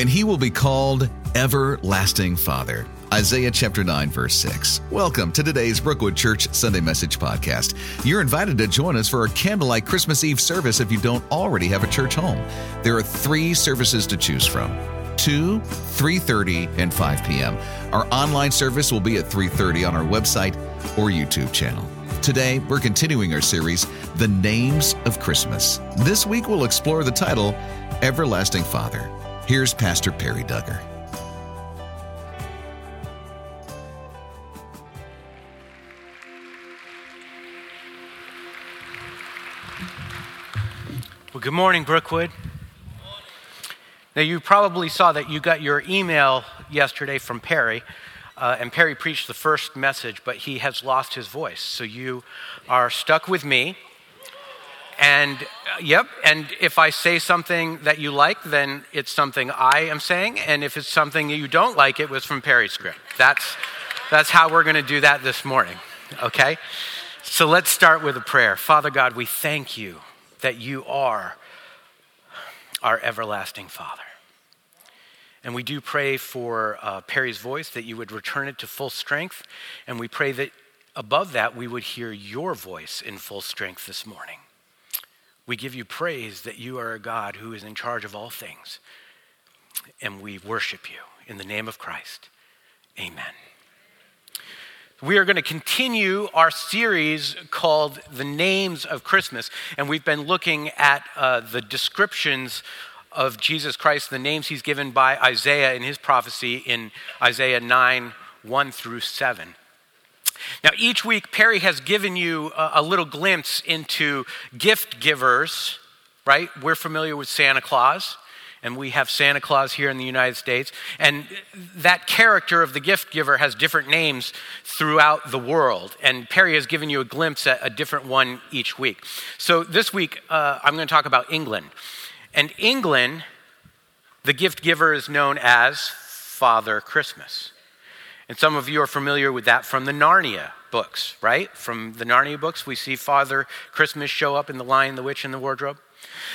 and he will be called Everlasting Father. Isaiah chapter 9, verse 6. Welcome to today's Brookwood Church Sunday Message Podcast. You're invited to join us for our candlelight Christmas Eve service if you don't already have a church home. There are three services to choose from 2, 3:30, and 5 p.m. Our online service will be at 3:30 on our website or YouTube channel. Today, we're continuing our series, The Names of Christmas. This week, we'll explore the title, Everlasting Father. Here's Pastor Perry Duggar. Well, good morning, Brookwood. Now, you probably saw that you got your email yesterday from Perry, uh, and Perry preached the first message, but he has lost his voice. So you are stuck with me. And, uh, yep, and if I say something that you like, then it's something I am saying. And if it's something you don't like, it was from Perry's script. That's, that's how we're going to do that this morning, okay? So let's start with a prayer. Father God, we thank you that you are our everlasting Father. And we do pray for uh, Perry's voice that you would return it to full strength. And we pray that above that, we would hear your voice in full strength this morning. We give you praise that you are a God who is in charge of all things. And we worship you in the name of Christ. Amen. We are going to continue our series called The Names of Christmas, and we've been looking at uh, the descriptions of Jesus Christ, the names he's given by Isaiah in his prophecy in Isaiah 9 1 through 7. Now, each week, Perry has given you a, a little glimpse into gift givers, right? We're familiar with Santa Claus and we have Santa Claus here in the United States. And that character of the gift giver has different names throughout the world. And Perry has given you a glimpse at a different one each week. So this week, uh, I'm going to talk about England. And England, the gift giver is known as Father Christmas. And some of you are familiar with that from the Narnia books, right? From the Narnia books, we see Father Christmas show up in The Lion, the Witch, and the Wardrobe.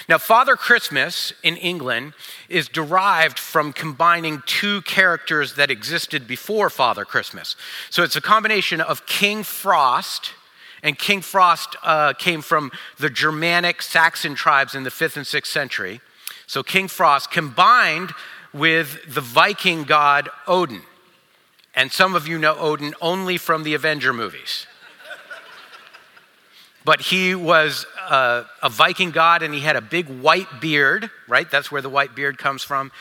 Now, Father Christmas in England is derived from combining two characters that existed before Father Christmas. So it's a combination of King Frost, and King Frost uh, came from the Germanic Saxon tribes in the 5th and 6th century. So King Frost combined with the Viking god Odin. And some of you know Odin only from the Avenger movies but he was uh, a Viking god and he had a big white beard, right? That's where the white beard comes from.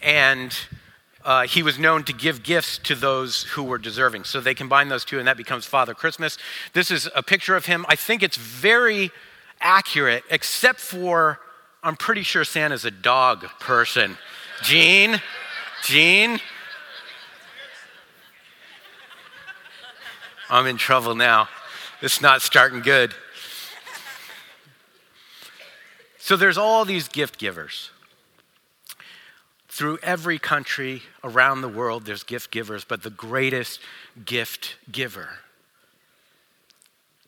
And uh, he was known to give gifts to those who were deserving. So they combine those two, and that becomes Father Christmas. This is a picture of him. I think it's very accurate, except for I'm pretty sure Santa's a dog person. Gene? Gene? I'm in trouble now. It's not starting good. So there's all these gift givers. Through every country around the world, there's gift givers, but the greatest gift giver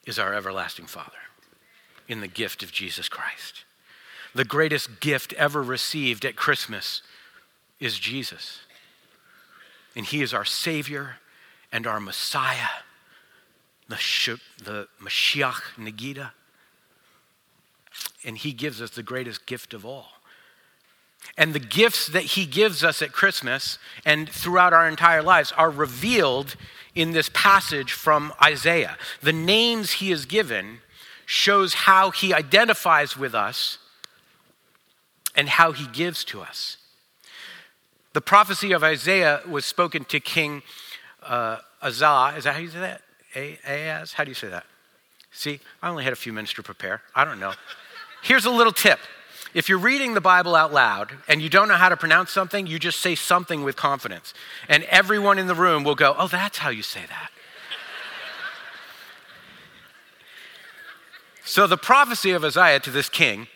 is our everlasting Father in the gift of Jesus Christ. The greatest gift ever received at Christmas is Jesus. And He is our Savior and our Messiah, the, the Mashiach Nagida and He gives us the greatest gift of all. And the gifts that He gives us at Christmas and throughout our entire lives are revealed in this passage from Isaiah. The names He has given shows how He identifies with us and how He gives to us. The prophecy of Isaiah was spoken to King uh, Azah. Is that how you say that? Ahaz? How do you say that? See, I only had a few minutes to prepare. I don't know. Here's a little tip. If you're reading the Bible out loud and you don't know how to pronounce something, you just say something with confidence. And everyone in the room will go, Oh, that's how you say that. so the prophecy of Isaiah to this king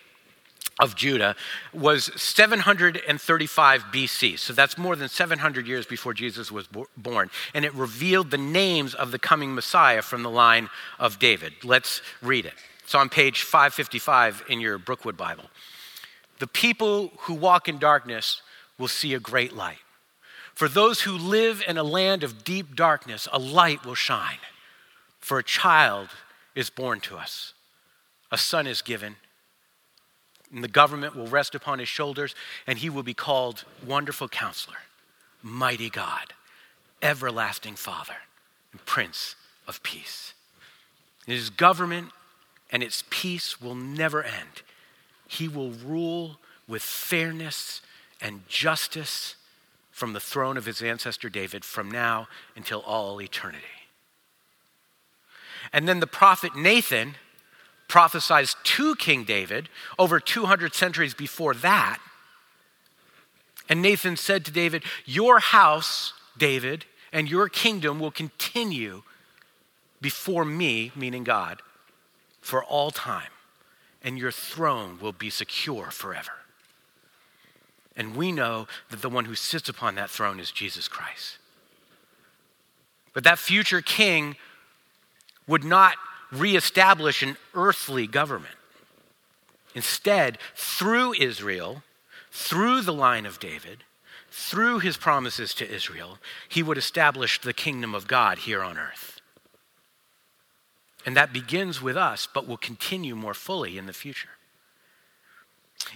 of Judah was 735 BC. So that's more than 700 years before Jesus was born. And it revealed the names of the coming Messiah from the line of David. Let's read it. It's on page 555 in your Brookwood Bible. The people who walk in darkness will see a great light. For those who live in a land of deep darkness, a light will shine. For a child is born to us, a son is given, and the government will rest upon his shoulders, and he will be called Wonderful Counselor, Mighty God, Everlasting Father, and Prince of Peace. His government and its peace will never end. He will rule with fairness and justice from the throne of his ancestor David from now until all eternity. And then the prophet Nathan prophesies to King David over 200 centuries before that. And Nathan said to David, Your house, David, and your kingdom will continue before me, meaning God, for all time, and your throne will be secure forever. And we know that the one who sits upon that throne is Jesus Christ. But that future king would not reestablish an earthly government. Instead, through Israel, through the line of David, through his promises to Israel, he would establish the kingdom of God here on earth. And that begins with us, but will continue more fully in the future.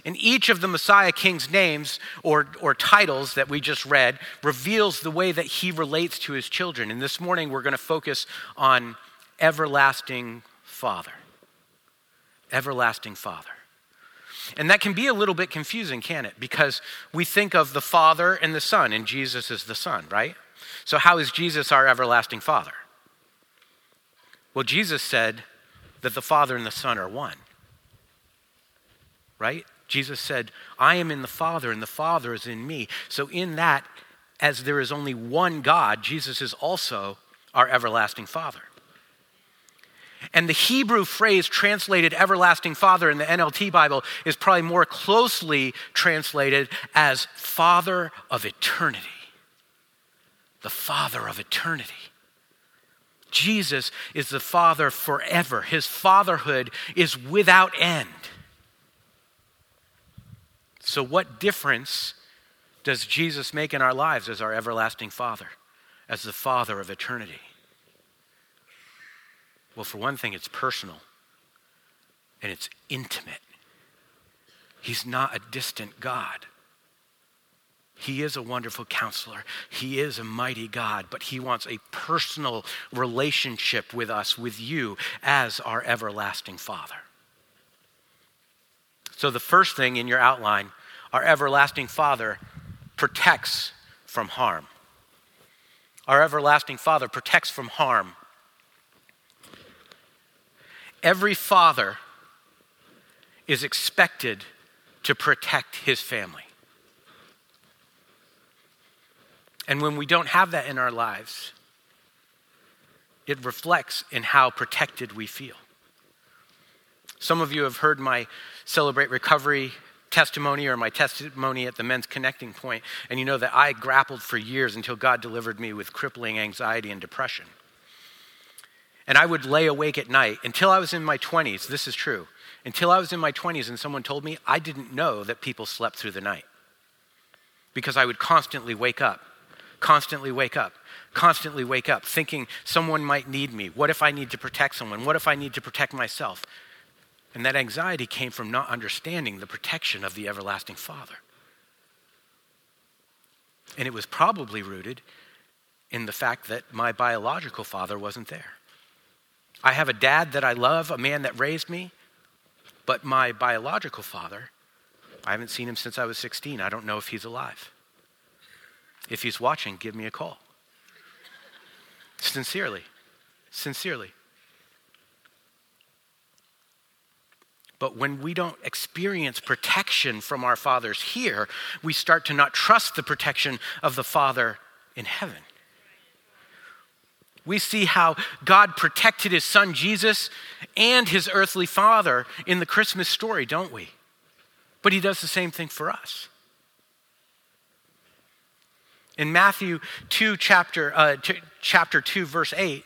And each of the Messiah King's names or, or titles that we just read reveals the way that he relates to his children. And this morning we're going to focus on everlasting Father. Everlasting Father. And that can be a little bit confusing, can it? Because we think of the Father and the Son, and Jesus is the Son, right? So, how is Jesus our everlasting Father? Well, Jesus said that the Father and the Son are one, right? Jesus said, I am in the Father, and the Father is in me. So, in that, as there is only one God, Jesus is also our everlasting Father. And the Hebrew phrase translated everlasting father in the NLT Bible is probably more closely translated as father of eternity. The father of eternity. Jesus is the father forever. His fatherhood is without end. So, what difference does Jesus make in our lives as our everlasting father, as the father of eternity? Well, for one thing, it's personal and it's intimate. He's not a distant God. He is a wonderful counselor. He is a mighty God, but He wants a personal relationship with us, with you, as our everlasting Father. So, the first thing in your outline, our everlasting Father protects from harm. Our everlasting Father protects from harm every father is expected to protect his family. And when we don't have that in our lives, it reflects in how protected we feel. Some of you have heard my Celebrate Recovery testimony or my testimony at the Men's Connecting Point, and you know that I grappled for years until God delivered me with crippling anxiety and depression. And I would lay awake at night until I was in my 20s. This is true. Until I was in my 20s and someone told me, I didn't know that people slept through the night. Because I would constantly wake up, constantly wake up, constantly wake up, thinking someone might need me. What if I need to protect someone? What if I need to protect myself? And that anxiety came from not understanding the protection of the everlasting Father. And it was probably rooted in the fact that my biological father wasn't there. I have a dad that I love, a man that raised me, but my biological father, I haven't seen him since I was 16. I don't know if he's alive. If he's watching, give me a call. Sincerely. Sincerely. But when we don't experience protection from our fathers here, we start to not trust the protection of the Father in heaven we see how God protected his son Jesus and his earthly father in the Christmas story, don't we? But he does the same thing for us. In Matthew 2, chapter, uh, t- chapter 2, verse 8,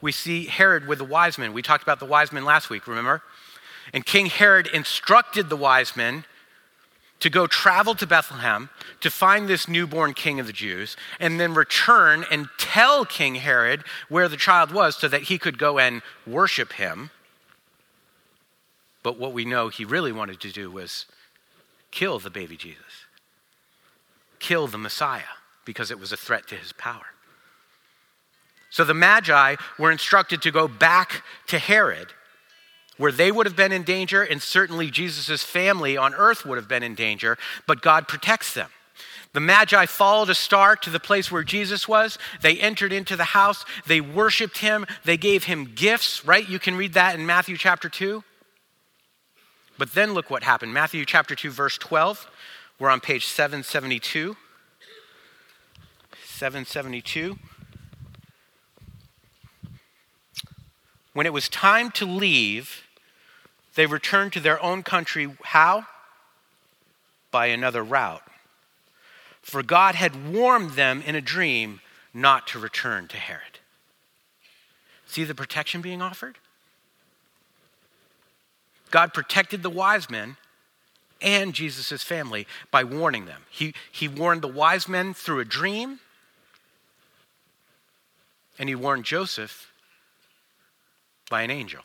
we see Herod with the wise men. We talked about the wise men last week, remember? And King Herod instructed the wise men to go travel to Bethlehem to find this newborn king of the Jews and then return and tell King Herod where the child was so that he could go and worship him. But what we know he really wanted to do was kill the baby Jesus, kill the Messiah, because it was a threat to his power. So the Magi were instructed to go back to Herod where they would have been in danger, and certainly Jesus' family on earth would have been in danger, but God protects them. The Magi followed a star to the place where Jesus was. They entered into the house. They worshiped him. They gave him gifts, right? You can read that in Matthew chapter 2. But then look what happened. Matthew chapter 2, verse 12. We're on page 772. 772. When it was time to leave, they returned to their own country. How? By another route. For God had warned them in a dream not to return to Herod. See the protection being offered? God protected the wise men and Jesus' family by warning them. He, he warned the wise men through a dream, and he warned Joseph by an angel.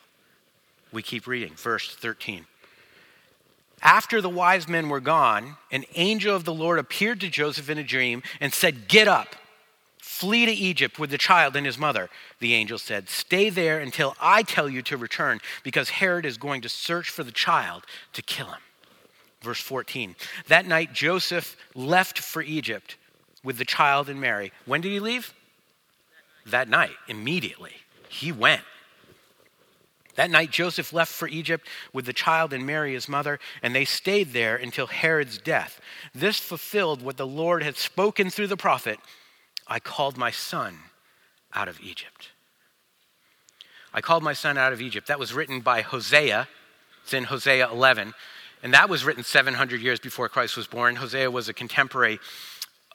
We keep reading, verse 13. After the wise men were gone, an angel of the Lord appeared to Joseph in a dream and said, Get up, flee to Egypt with the child and his mother. The angel said, Stay there until I tell you to return, because Herod is going to search for the child to kill him. Verse 14. That night, Joseph left for Egypt with the child and Mary. When did he leave? That night, immediately. He went. That night, Joseph left for Egypt with the child and Mary, his mother, and they stayed there until Herod's death. This fulfilled what the Lord had spoken through the prophet I called my son out of Egypt. I called my son out of Egypt. That was written by Hosea. It's in Hosea 11. And that was written 700 years before Christ was born. Hosea was a contemporary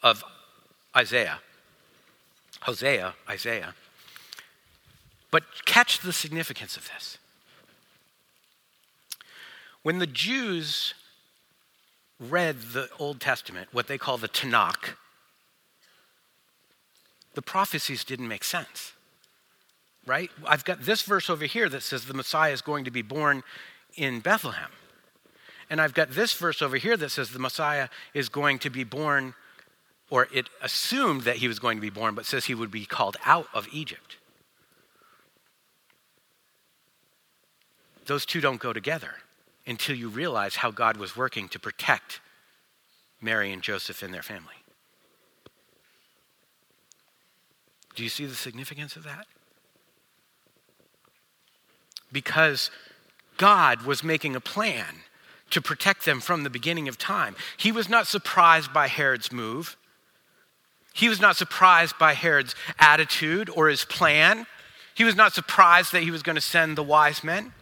of Isaiah. Hosea, Isaiah. But catch the significance of this. When the Jews read the Old Testament, what they call the Tanakh, the prophecies didn't make sense. Right? I've got this verse over here that says the Messiah is going to be born in Bethlehem. And I've got this verse over here that says the Messiah is going to be born, or it assumed that he was going to be born, but says he would be called out of Egypt. Those two don't go together until you realize how God was working to protect Mary and Joseph and their family. Do you see the significance of that? Because God was making a plan to protect them from the beginning of time. He was not surprised by Herod's move. He was not surprised by Herod's attitude or his plan. He was not surprised that he was going to send the wise men.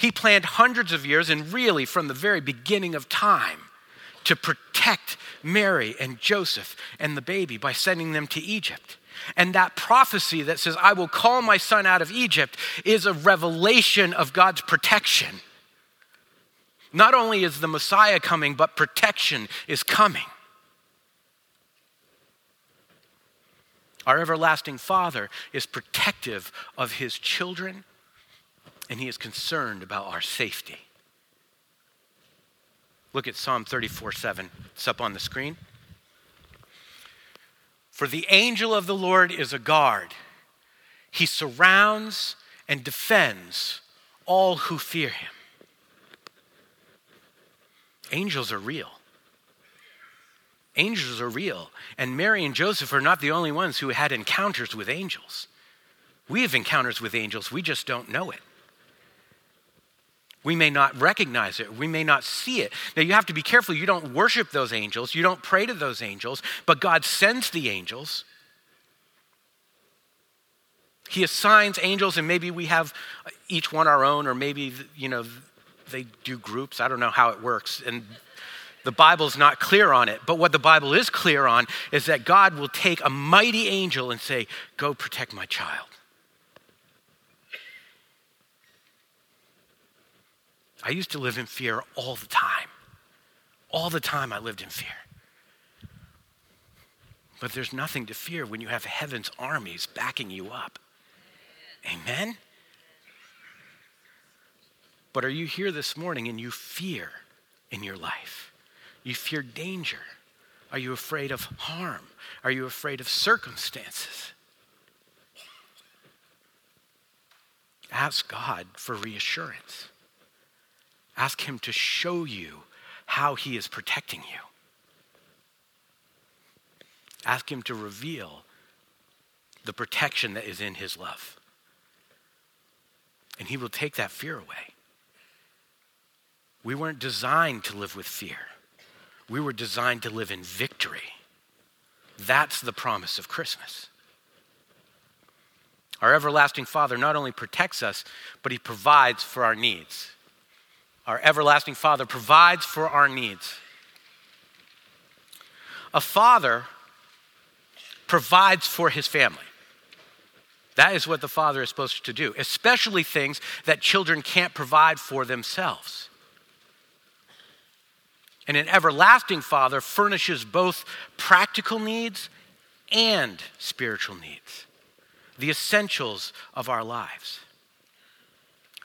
He planned hundreds of years, and really from the very beginning of time, to protect Mary and Joseph and the baby by sending them to Egypt. And that prophecy that says, I will call my son out of Egypt, is a revelation of God's protection. Not only is the Messiah coming, but protection is coming. Our everlasting Father is protective of his children and he is concerned about our safety. Look at Psalm 34 7. It's up on the screen. For the angel of the Lord is a guard, he surrounds and defends all who fear him. Angels are real. Angels are real. And Mary and Joseph are not the only ones who had encounters with angels. We have encounters with angels, we just don't know it. We may not recognize it. We may not see it. Now, you have to be careful. You don't worship those angels. You don't pray to those angels, but God sends the angels. He assigns angels, and maybe we have each one our own, or maybe, you know, they do groups. I don't know how it works. And the Bible's not clear on it. But what the Bible is clear on is that God will take a mighty angel and say, Go protect my child. I used to live in fear all the time. All the time I lived in fear. But there's nothing to fear when you have heaven's armies backing you up. Amen? But are you here this morning and you fear in your life? You fear danger. Are you afraid of harm? Are you afraid of circumstances? Ask God for reassurance. Ask Him to show you how He is protecting you. Ask Him to reveal the protection that is in His love. And He will take that fear away. We weren't designed to live with fear, we were designed to live in victory. That's the promise of Christmas. Our everlasting Father not only protects us, but He provides for our needs. Our everlasting Father provides for our needs. A father provides for his family. That is what the father is supposed to do, especially things that children can't provide for themselves. And an everlasting father furnishes both practical needs and spiritual needs, the essentials of our lives.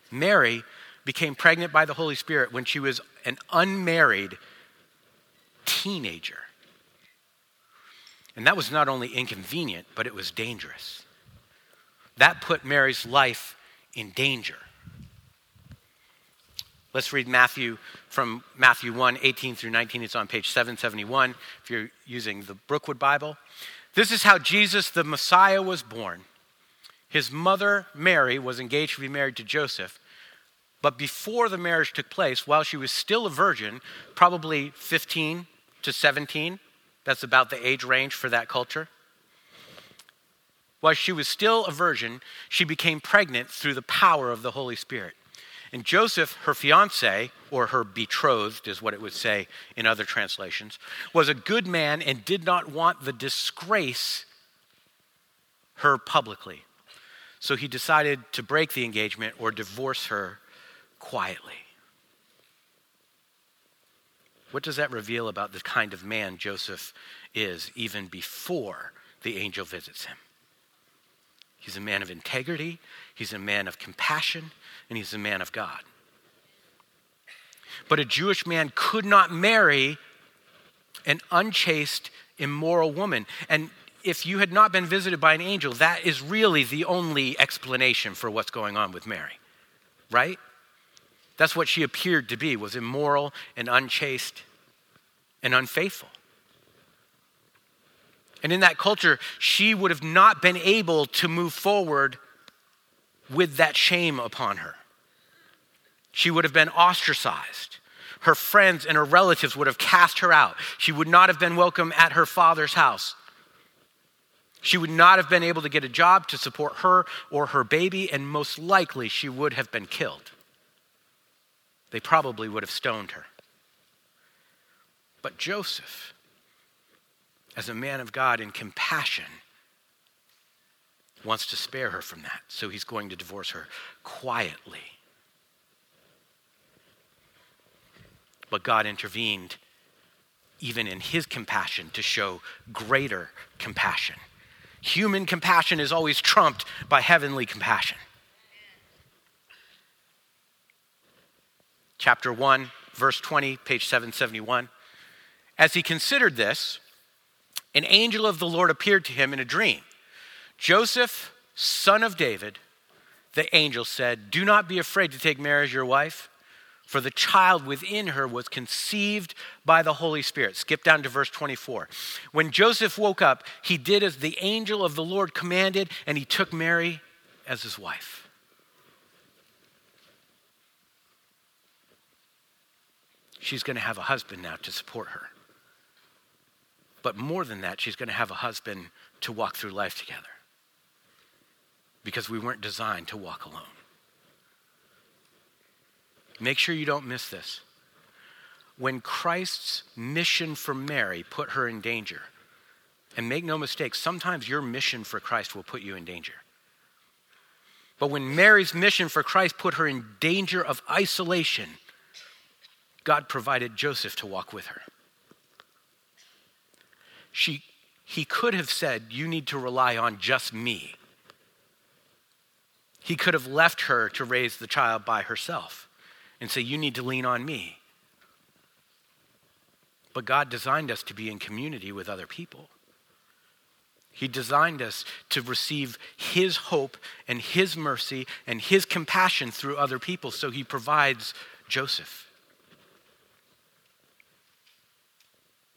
Mary became pregnant by the Holy Spirit when she was an unmarried teenager. And that was not only inconvenient, but it was dangerous. That put Mary's life in danger. Let's read Matthew from Matthew 1 18 through 19. It's on page 771 if you're using the Brookwood Bible. This is how Jesus, the Messiah, was born. His mother, Mary, was engaged to be married to Joseph. But before the marriage took place, while she was still a virgin, probably 15 to 17, that's about the age range for that culture. While she was still a virgin, she became pregnant through the power of the Holy Spirit. And Joseph, her fiance, or her betrothed, is what it would say in other translations, was a good man and did not want the disgrace her publicly. So he decided to break the engagement or divorce her quietly. What does that reveal about the kind of man Joseph is even before the angel visits him? He's a man of integrity, he's a man of compassion, and he's a man of God. But a Jewish man could not marry an unchaste, immoral woman. And if you had not been visited by an angel, that is really the only explanation for what's going on with Mary, right? That's what she appeared to be, was immoral and unchaste and unfaithful. And in that culture, she would have not been able to move forward with that shame upon her. She would have been ostracized. Her friends and her relatives would have cast her out. She would not have been welcome at her father's house. She would not have been able to get a job to support her or her baby, and most likely she would have been killed. They probably would have stoned her. But Joseph, as a man of God in compassion, wants to spare her from that. So he's going to divorce her quietly. But God intervened even in his compassion to show greater compassion. Human compassion is always trumped by heavenly compassion. Chapter 1, verse 20, page 771. As he considered this, an angel of the Lord appeared to him in a dream. Joseph, son of David, the angel said, Do not be afraid to take Mary as your wife, for the child within her was conceived by the Holy Spirit. Skip down to verse 24. When Joseph woke up, he did as the angel of the Lord commanded, and he took Mary as his wife. She's going to have a husband now to support her. But more than that, she's going to have a husband to walk through life together. Because we weren't designed to walk alone. Make sure you don't miss this. When Christ's mission for Mary put her in danger, and make no mistake, sometimes your mission for Christ will put you in danger. But when Mary's mission for Christ put her in danger of isolation, God provided Joseph to walk with her. she, he could have said, You need to rely on just me. He could have left her to raise the child by herself and say, You need to lean on me. But God designed us to be in community with other people. He designed us to receive His hope and His mercy and His compassion through other people. So He provides Joseph.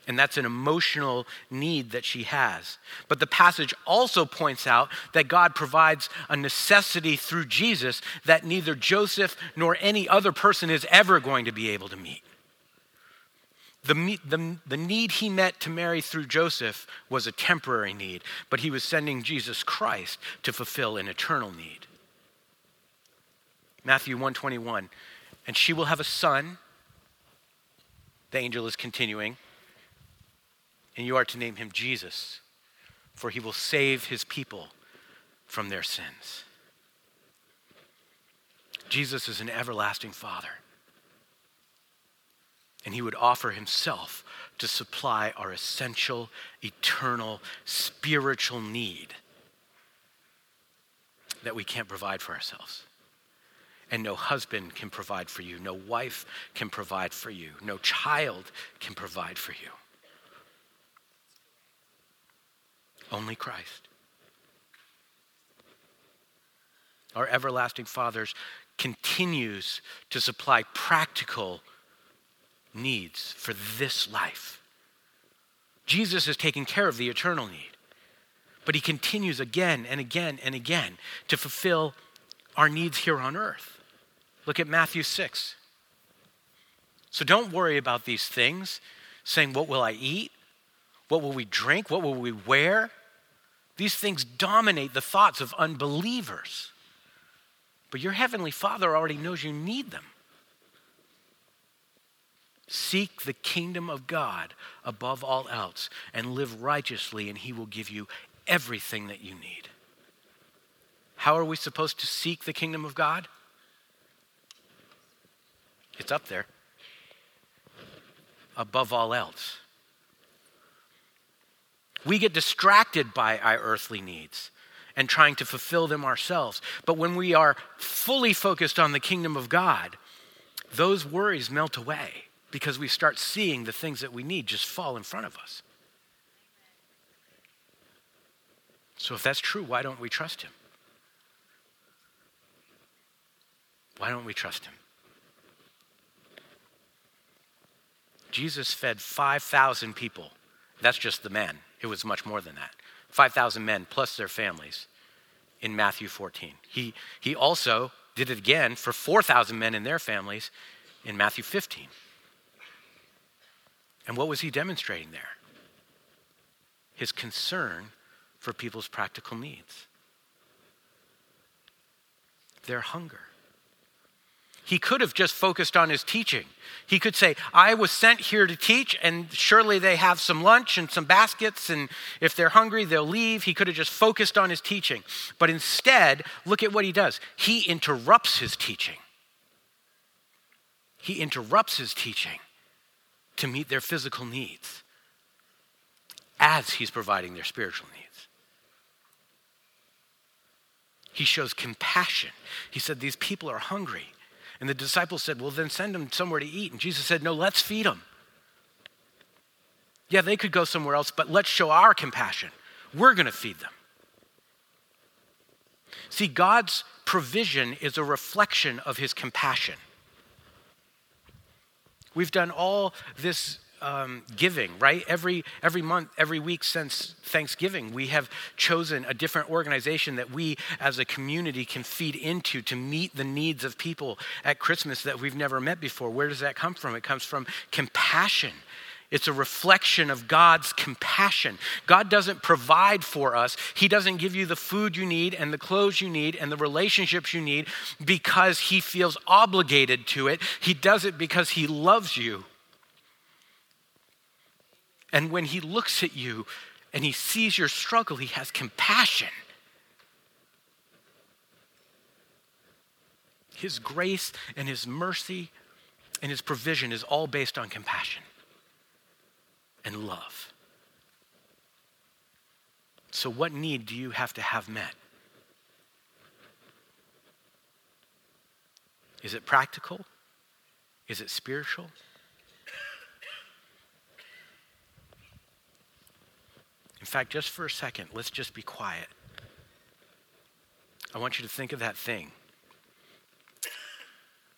And that's an emotional need that she has. But the passage also points out that God provides a necessity through Jesus that neither Joseph nor any other person is ever going to be able to meet. The, the, the need he met to Mary through Joseph was a temporary need, but he was sending Jesus Christ to fulfill an eternal need. Matthew 121, and she will have a son. The angel is continuing and you are to name him Jesus, for he will save his people from their sins. Jesus is an everlasting Father, and he would offer himself to supply our essential, eternal, spiritual need that we can't provide for ourselves. And no husband can provide for you, no wife can provide for you, no child can provide for you. Only Christ. Our everlasting Father continues to supply practical needs for this life. Jesus is taking care of the eternal need, but he continues again and again and again to fulfill our needs here on earth. Look at Matthew 6. So don't worry about these things, saying, What will I eat? What will we drink? What will we wear? These things dominate the thoughts of unbelievers. But your heavenly Father already knows you need them. Seek the kingdom of God above all else and live righteously, and He will give you everything that you need. How are we supposed to seek the kingdom of God? It's up there. Above all else. We get distracted by our earthly needs and trying to fulfill them ourselves. But when we are fully focused on the kingdom of God, those worries melt away because we start seeing the things that we need just fall in front of us. So, if that's true, why don't we trust Him? Why don't we trust Him? Jesus fed 5,000 people. That's just the men. It was much more than that 5,000 men plus their families in Matthew 14. He, he also did it again for 4,000 men and their families in Matthew 15. And what was he demonstrating there? His concern for people's practical needs, their hunger. He could have just focused on his teaching. He could say, I was sent here to teach, and surely they have some lunch and some baskets, and if they're hungry, they'll leave. He could have just focused on his teaching. But instead, look at what he does. He interrupts his teaching. He interrupts his teaching to meet their physical needs as he's providing their spiritual needs. He shows compassion. He said, These people are hungry. And the disciples said, Well, then send them somewhere to eat. And Jesus said, No, let's feed them. Yeah, they could go somewhere else, but let's show our compassion. We're going to feed them. See, God's provision is a reflection of his compassion. We've done all this um, giving, right? Every, every month, every week since Thanksgiving, we have chosen a different organization that we as a community can feed into to meet the needs of people at Christmas that we've never met before. Where does that come from? It comes from compassion. It's a reflection of God's compassion. God doesn't provide for us. He doesn't give you the food you need and the clothes you need and the relationships you need because He feels obligated to it. He does it because He loves you. And when he looks at you and he sees your struggle, he has compassion. His grace and his mercy and his provision is all based on compassion and love. So, what need do you have to have met? Is it practical? Is it spiritual? In fact, just for a second, let's just be quiet. I want you to think of that thing,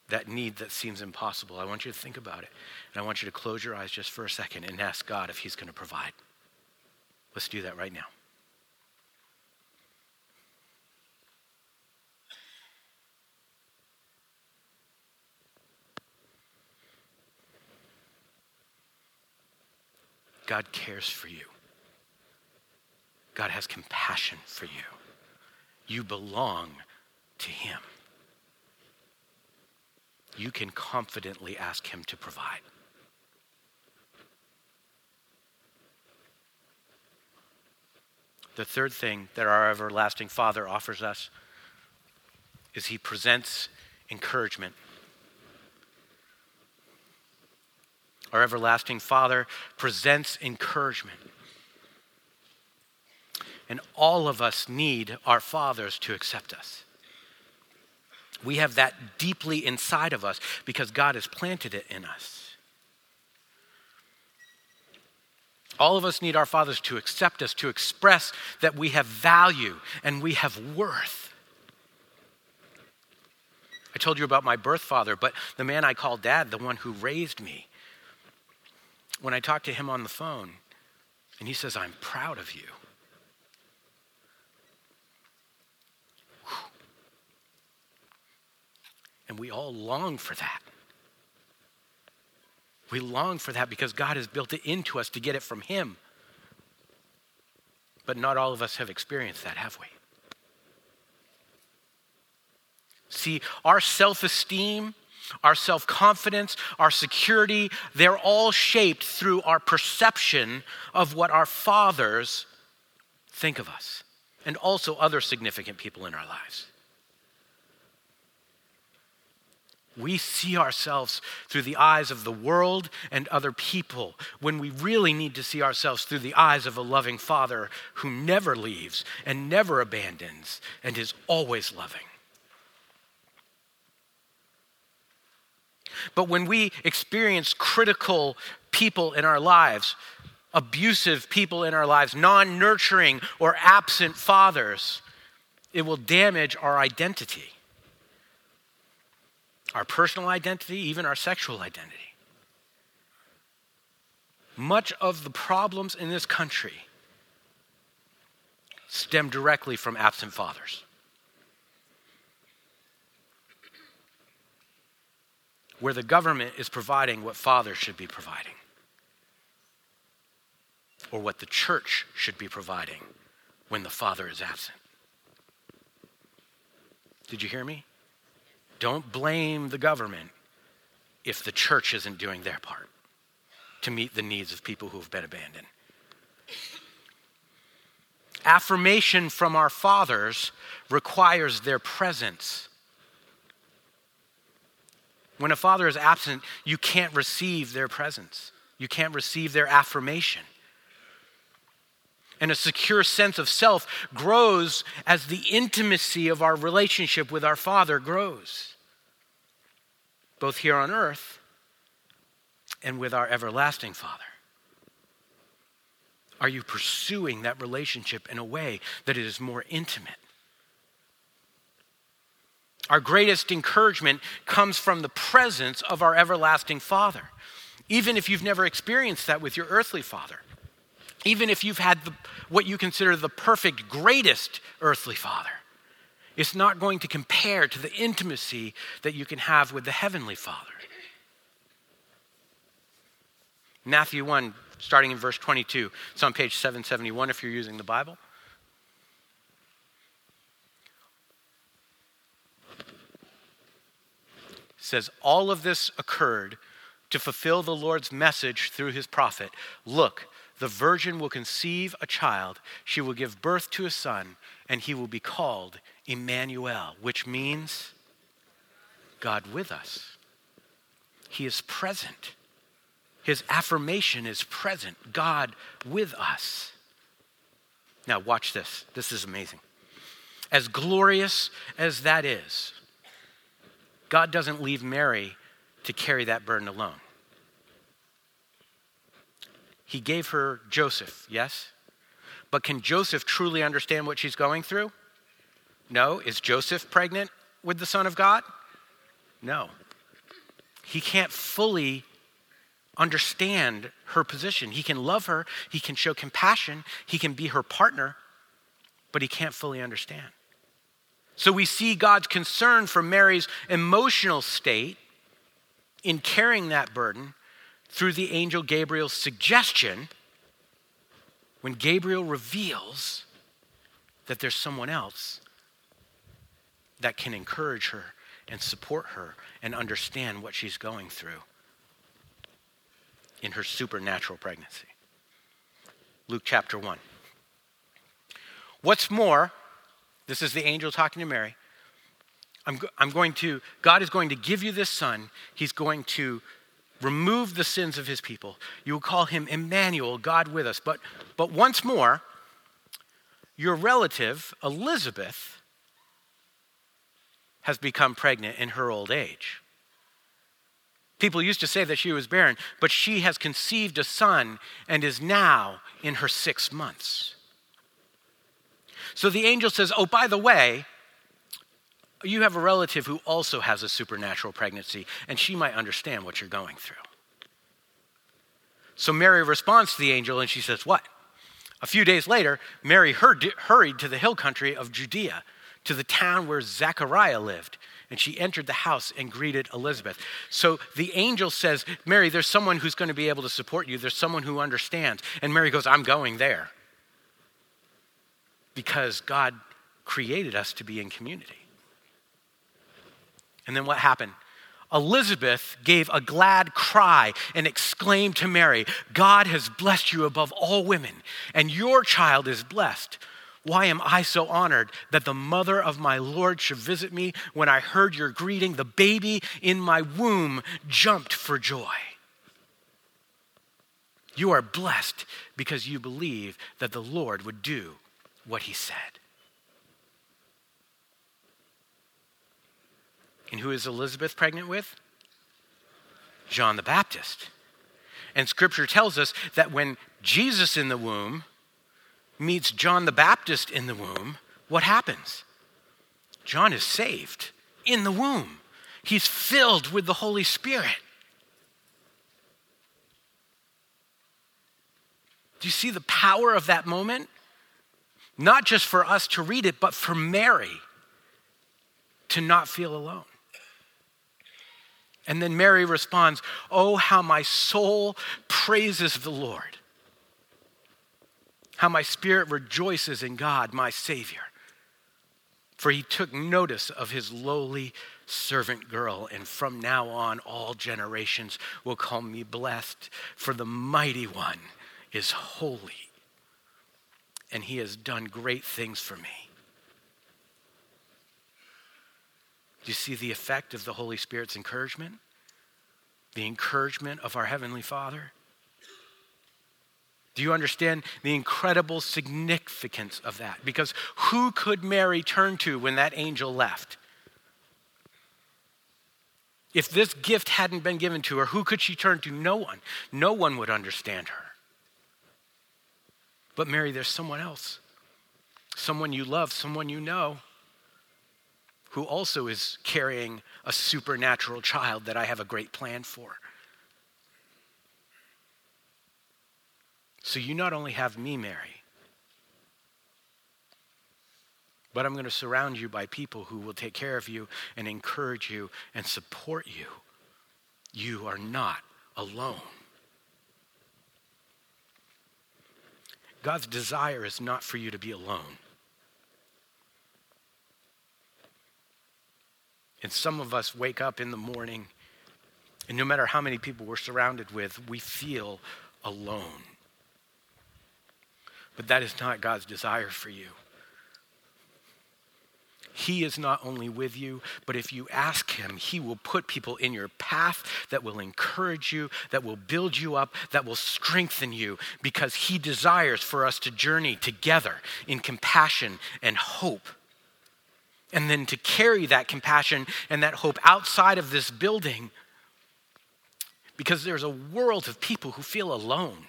that need that seems impossible. I want you to think about it. And I want you to close your eyes just for a second and ask God if He's going to provide. Let's do that right now. God cares for you. God has compassion for you. You belong to Him. You can confidently ask Him to provide. The third thing that our everlasting Father offers us is He presents encouragement. Our everlasting Father presents encouragement. And all of us need our fathers to accept us. We have that deeply inside of us because God has planted it in us. All of us need our fathers to accept us, to express that we have value and we have worth. I told you about my birth father, but the man I call dad, the one who raised me, when I talk to him on the phone and he says, I'm proud of you. And we all long for that. We long for that because God has built it into us to get it from Him. But not all of us have experienced that, have we? See, our self esteem our self confidence, our security, they're all shaped through our perception of what our fathers think of us and also other significant people in our lives. We see ourselves through the eyes of the world and other people when we really need to see ourselves through the eyes of a loving Father who never leaves and never abandons and is always loving. But when we experience critical people in our lives, abusive people in our lives, non nurturing or absent fathers, it will damage our identity, our personal identity, even our sexual identity. Much of the problems in this country stem directly from absent fathers. where the government is providing what fathers should be providing, or what the church should be providing when the father is absent. Did you hear me? Don't blame the government if the church isn't doing their part to meet the needs of people who have been abandoned. Affirmation from our fathers requires their presence when a father is absent, you can't receive their presence, you can't receive their affirmation. And a secure sense of self grows as the intimacy of our relationship with our Father grows, both here on earth and with our everlasting Father. Are you pursuing that relationship in a way that it is more intimate? Our greatest encouragement comes from the presence of our everlasting Father. Even if you've never experienced that with your earthly father, even if you've had the, what you consider the perfect, greatest earthly father, it's not going to compare to the intimacy that you can have with the heavenly Father. Matthew 1, starting in verse 22, it's on page 771 if you're using the Bible. says, All of this occurred to fulfill the Lord's message through his prophet. Look, the virgin will conceive a child, she will give birth to a son, and he will be called Emmanuel, which means God with us. He is present. His affirmation is present, God with us. Now, watch this. This is amazing. As glorious as that is, God doesn't leave Mary to carry that burden alone. He gave her Joseph, yes? But can Joseph truly understand what she's going through? No. Is Joseph pregnant with the Son of God? No. He can't fully understand her position. He can love her, he can show compassion, he can be her partner, but he can't fully understand. So we see God's concern for Mary's emotional state in carrying that burden through the angel Gabriel's suggestion when Gabriel reveals that there's someone else that can encourage her and support her and understand what she's going through in her supernatural pregnancy. Luke chapter 1. What's more, this is the angel talking to Mary. I'm, I'm going to, God is going to give you this son. He's going to remove the sins of his people. You will call him Emmanuel, God with us. But, but once more, your relative, Elizabeth, has become pregnant in her old age. People used to say that she was barren, but she has conceived a son and is now in her six months. So the angel says, Oh, by the way, you have a relative who also has a supernatural pregnancy, and she might understand what you're going through. So Mary responds to the angel, and she says, What? A few days later, Mary hurried to the hill country of Judea, to the town where Zechariah lived and she entered the house and greeted Elizabeth. So the angel says, Mary, there's someone who's going to be able to support you. There's someone who understands. And Mary goes, I'm going there. Because God created us to be in community. And then what happened? Elizabeth gave a glad cry and exclaimed to Mary, God has blessed you above all women, and your child is blessed. Why am I so honored that the mother of my Lord should visit me? When I heard your greeting, the baby in my womb jumped for joy. You are blessed because you believe that the Lord would do what he said. And who is Elizabeth pregnant with? John the Baptist. And scripture tells us that when Jesus in the womb meets John the Baptist in the womb, what happens? John is saved in the womb. He's filled with the Holy Spirit. Do you see the power of that moment? Not just for us to read it, but for Mary to not feel alone. And then Mary responds, Oh, how my soul praises the Lord how my spirit rejoices in God, my Savior. For he took notice of his lowly servant girl, and from now on, all generations will call me blessed, for the mighty one is holy, and he has done great things for me. Do you see the effect of the Holy Spirit's encouragement? The encouragement of our Heavenly Father? Do you understand the incredible significance of that? Because who could Mary turn to when that angel left? If this gift hadn't been given to her, who could she turn to? No one. No one would understand her. But Mary, there's someone else, someone you love, someone you know, who also is carrying a supernatural child that I have a great plan for. So you not only have me, Mary, but I'm going to surround you by people who will take care of you and encourage you and support you. You are not alone. God's desire is not for you to be alone. And some of us wake up in the morning, and no matter how many people we're surrounded with, we feel alone. But that is not God's desire for you. He is not only with you, but if you ask Him, He will put people in your path that will encourage you, that will build you up, that will strengthen you, because He desires for us to journey together in compassion and hope. And then to carry that compassion and that hope outside of this building, because there's a world of people who feel alone.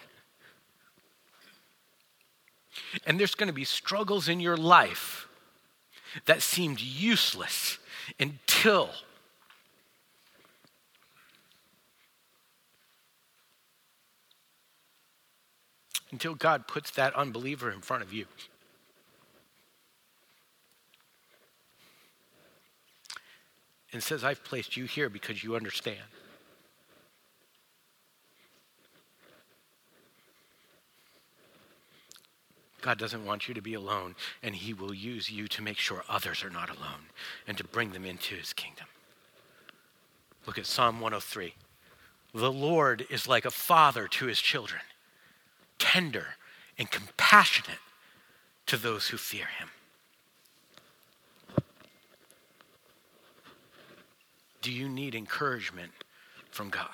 And there's going to be struggles in your life that seemed useless until until God puts that unbeliever in front of you. And says, I've placed you here because you understand. God doesn't want you to be alone, and He will use you to make sure others are not alone and to bring them into His kingdom. Look at Psalm 103. The Lord is like a father to his children, tender and compassionate to those who fear him. Do you need encouragement from God?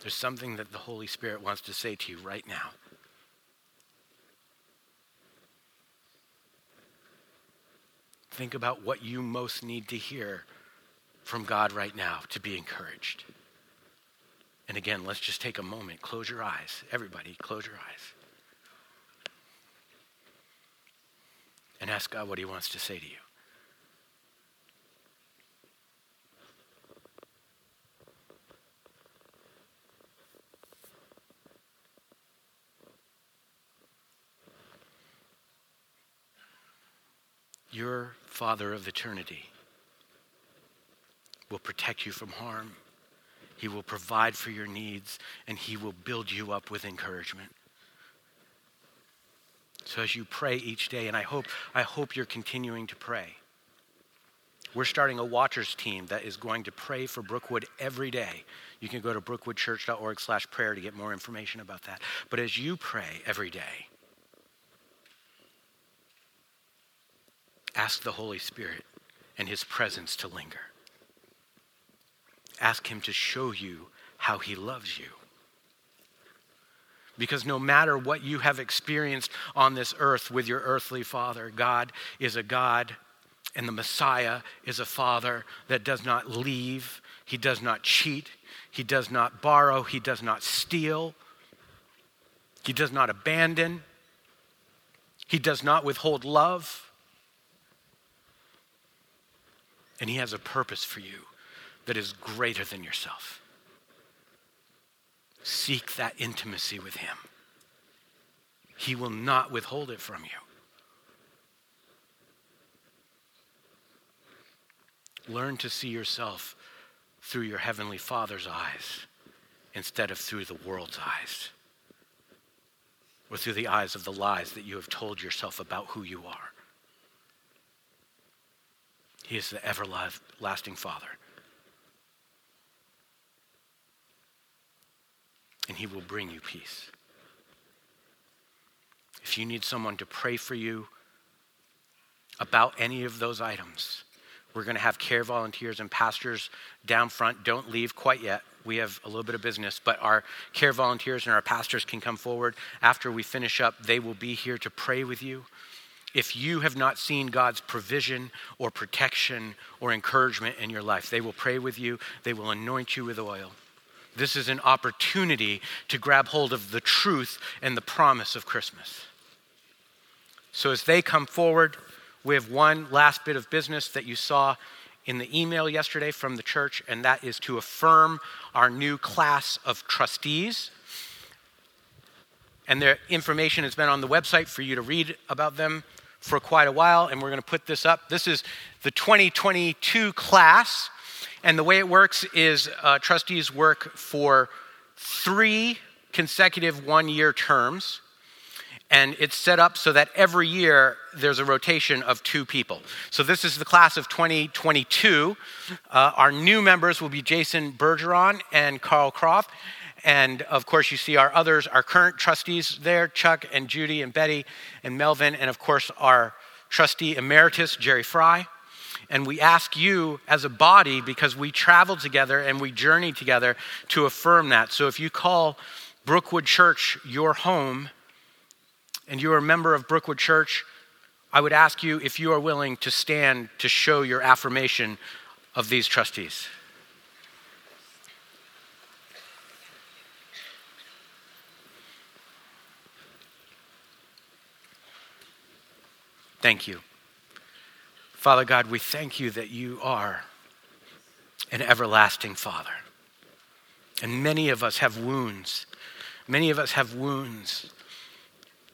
There's something that the Holy Spirit wants to say to you right now. Think about what you most need to hear from God right now to be encouraged. And again, let's just take a moment. Close your eyes. Everybody, close your eyes. And ask God what He wants to say to you. Your Father of eternity will protect you from harm. He will provide for your needs, and He will build you up with encouragement. So as you pray each day, and I hope, I hope you're continuing to pray. We're starting a watchers team that is going to pray for Brookwood every day. You can go to brookwoodchurch.org slash prayer to get more information about that. But as you pray every day, Ask the Holy Spirit and His presence to linger. Ask Him to show you how He loves you. Because no matter what you have experienced on this earth with your earthly father, God is a God and the Messiah is a father that does not leave, he does not cheat, he does not borrow, he does not steal, he does not abandon, he does not withhold love. And He has a purpose for you that is greater than yourself. Seek that intimacy with Him. He will not withhold it from you. Learn to see yourself through your Heavenly Father's eyes instead of through the world's eyes or through the eyes of the lies that you have told yourself about who you are. He is the everlasting Father. And He will bring you peace. If you need someone to pray for you about any of those items, we're going to have care volunteers and pastors down front. Don't leave quite yet. We have a little bit of business, but our care volunteers and our pastors can come forward. After we finish up, they will be here to pray with you if you have not seen God's provision or protection or encouragement in your life. They will pray with you, they will anoint you with oil. This is an opportunity to grab hold of the truth and the promise of Christmas. So, as they come forward, we have one last bit of business that you saw in the email yesterday from the church, and that is to affirm our new class of trustees. And their information has been on the website for you to read about them for quite a while, and we're going to put this up. This is the 2022 class, and the way it works is uh, trustees work for three consecutive one year terms. And it's set up so that every year there's a rotation of two people. So this is the class of 2022. Uh, our new members will be Jason Bergeron and Carl Croft. And of course, you see our others, our current trustees there Chuck and Judy and Betty and Melvin, and of course, our trustee emeritus, Jerry Fry. And we ask you as a body, because we travel together and we journey together, to affirm that. So if you call Brookwood Church your home and you're a member of Brookwood Church, I would ask you if you are willing to stand to show your affirmation of these trustees. Thank you. Father God, we thank you that you are an everlasting Father. And many of us have wounds. Many of us have wounds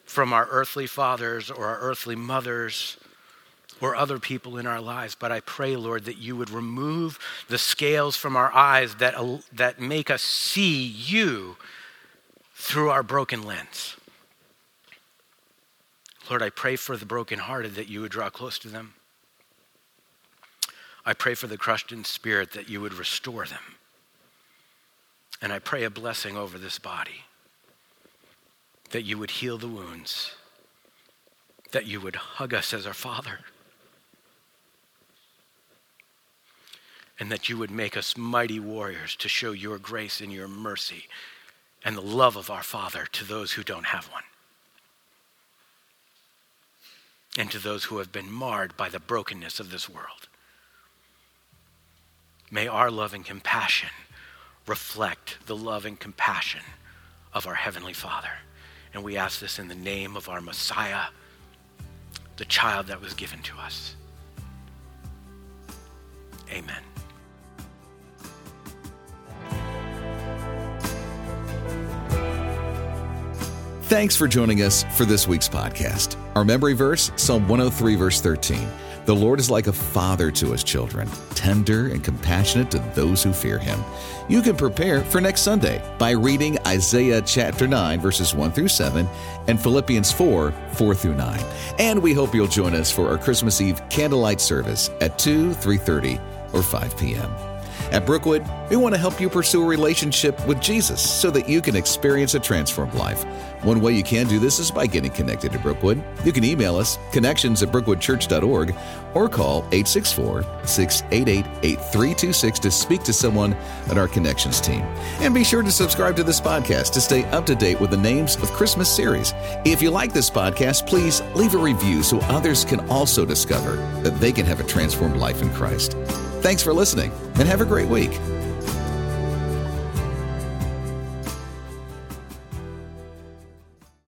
from our earthly fathers or our earthly mothers or other people in our lives. But I pray, Lord, that you would remove the scales from our eyes that, that make us see you through our broken lens. Lord, I pray for the brokenhearted that you would draw close to them. I pray for the crushed in spirit that you would restore them. And I pray a blessing over this body, that you would heal the wounds, that you would hug us as our Father, and that you would make us mighty warriors to show your grace and your mercy and the love of our Father to those who don't have one and to those who have been marred by the brokenness of this world. May our love and compassion reflect the love and compassion of our Heavenly Father. And we ask this in the name of our Messiah, the child that was given to us. Amen. Thanks for joining us for this week's podcast. Our memory verse, Psalm 103, verse 13. The Lord is like a father to his children, tender and compassionate to those who fear him. You can prepare for next Sunday by reading Isaiah chapter 9, verses 1 through 7, and Philippians 4, 4 through 9. And we hope you'll join us for our Christmas Eve candlelight service at 2, 3.30, or 5 p.m. At Brookwood, we want to help you pursue a relationship with Jesus so that you can experience a transformed life. One way you can do this is by getting connected to Brookwood. You can email us, connections at brookwoodchurch.org, or call 864 688 8326 to speak to someone on our Connections team. And be sure to subscribe to this podcast to stay up to date with the names of Christmas series. If you like this podcast, please leave a review so others can also discover that they can have a transformed life in Christ. Thanks for listening and have a great week.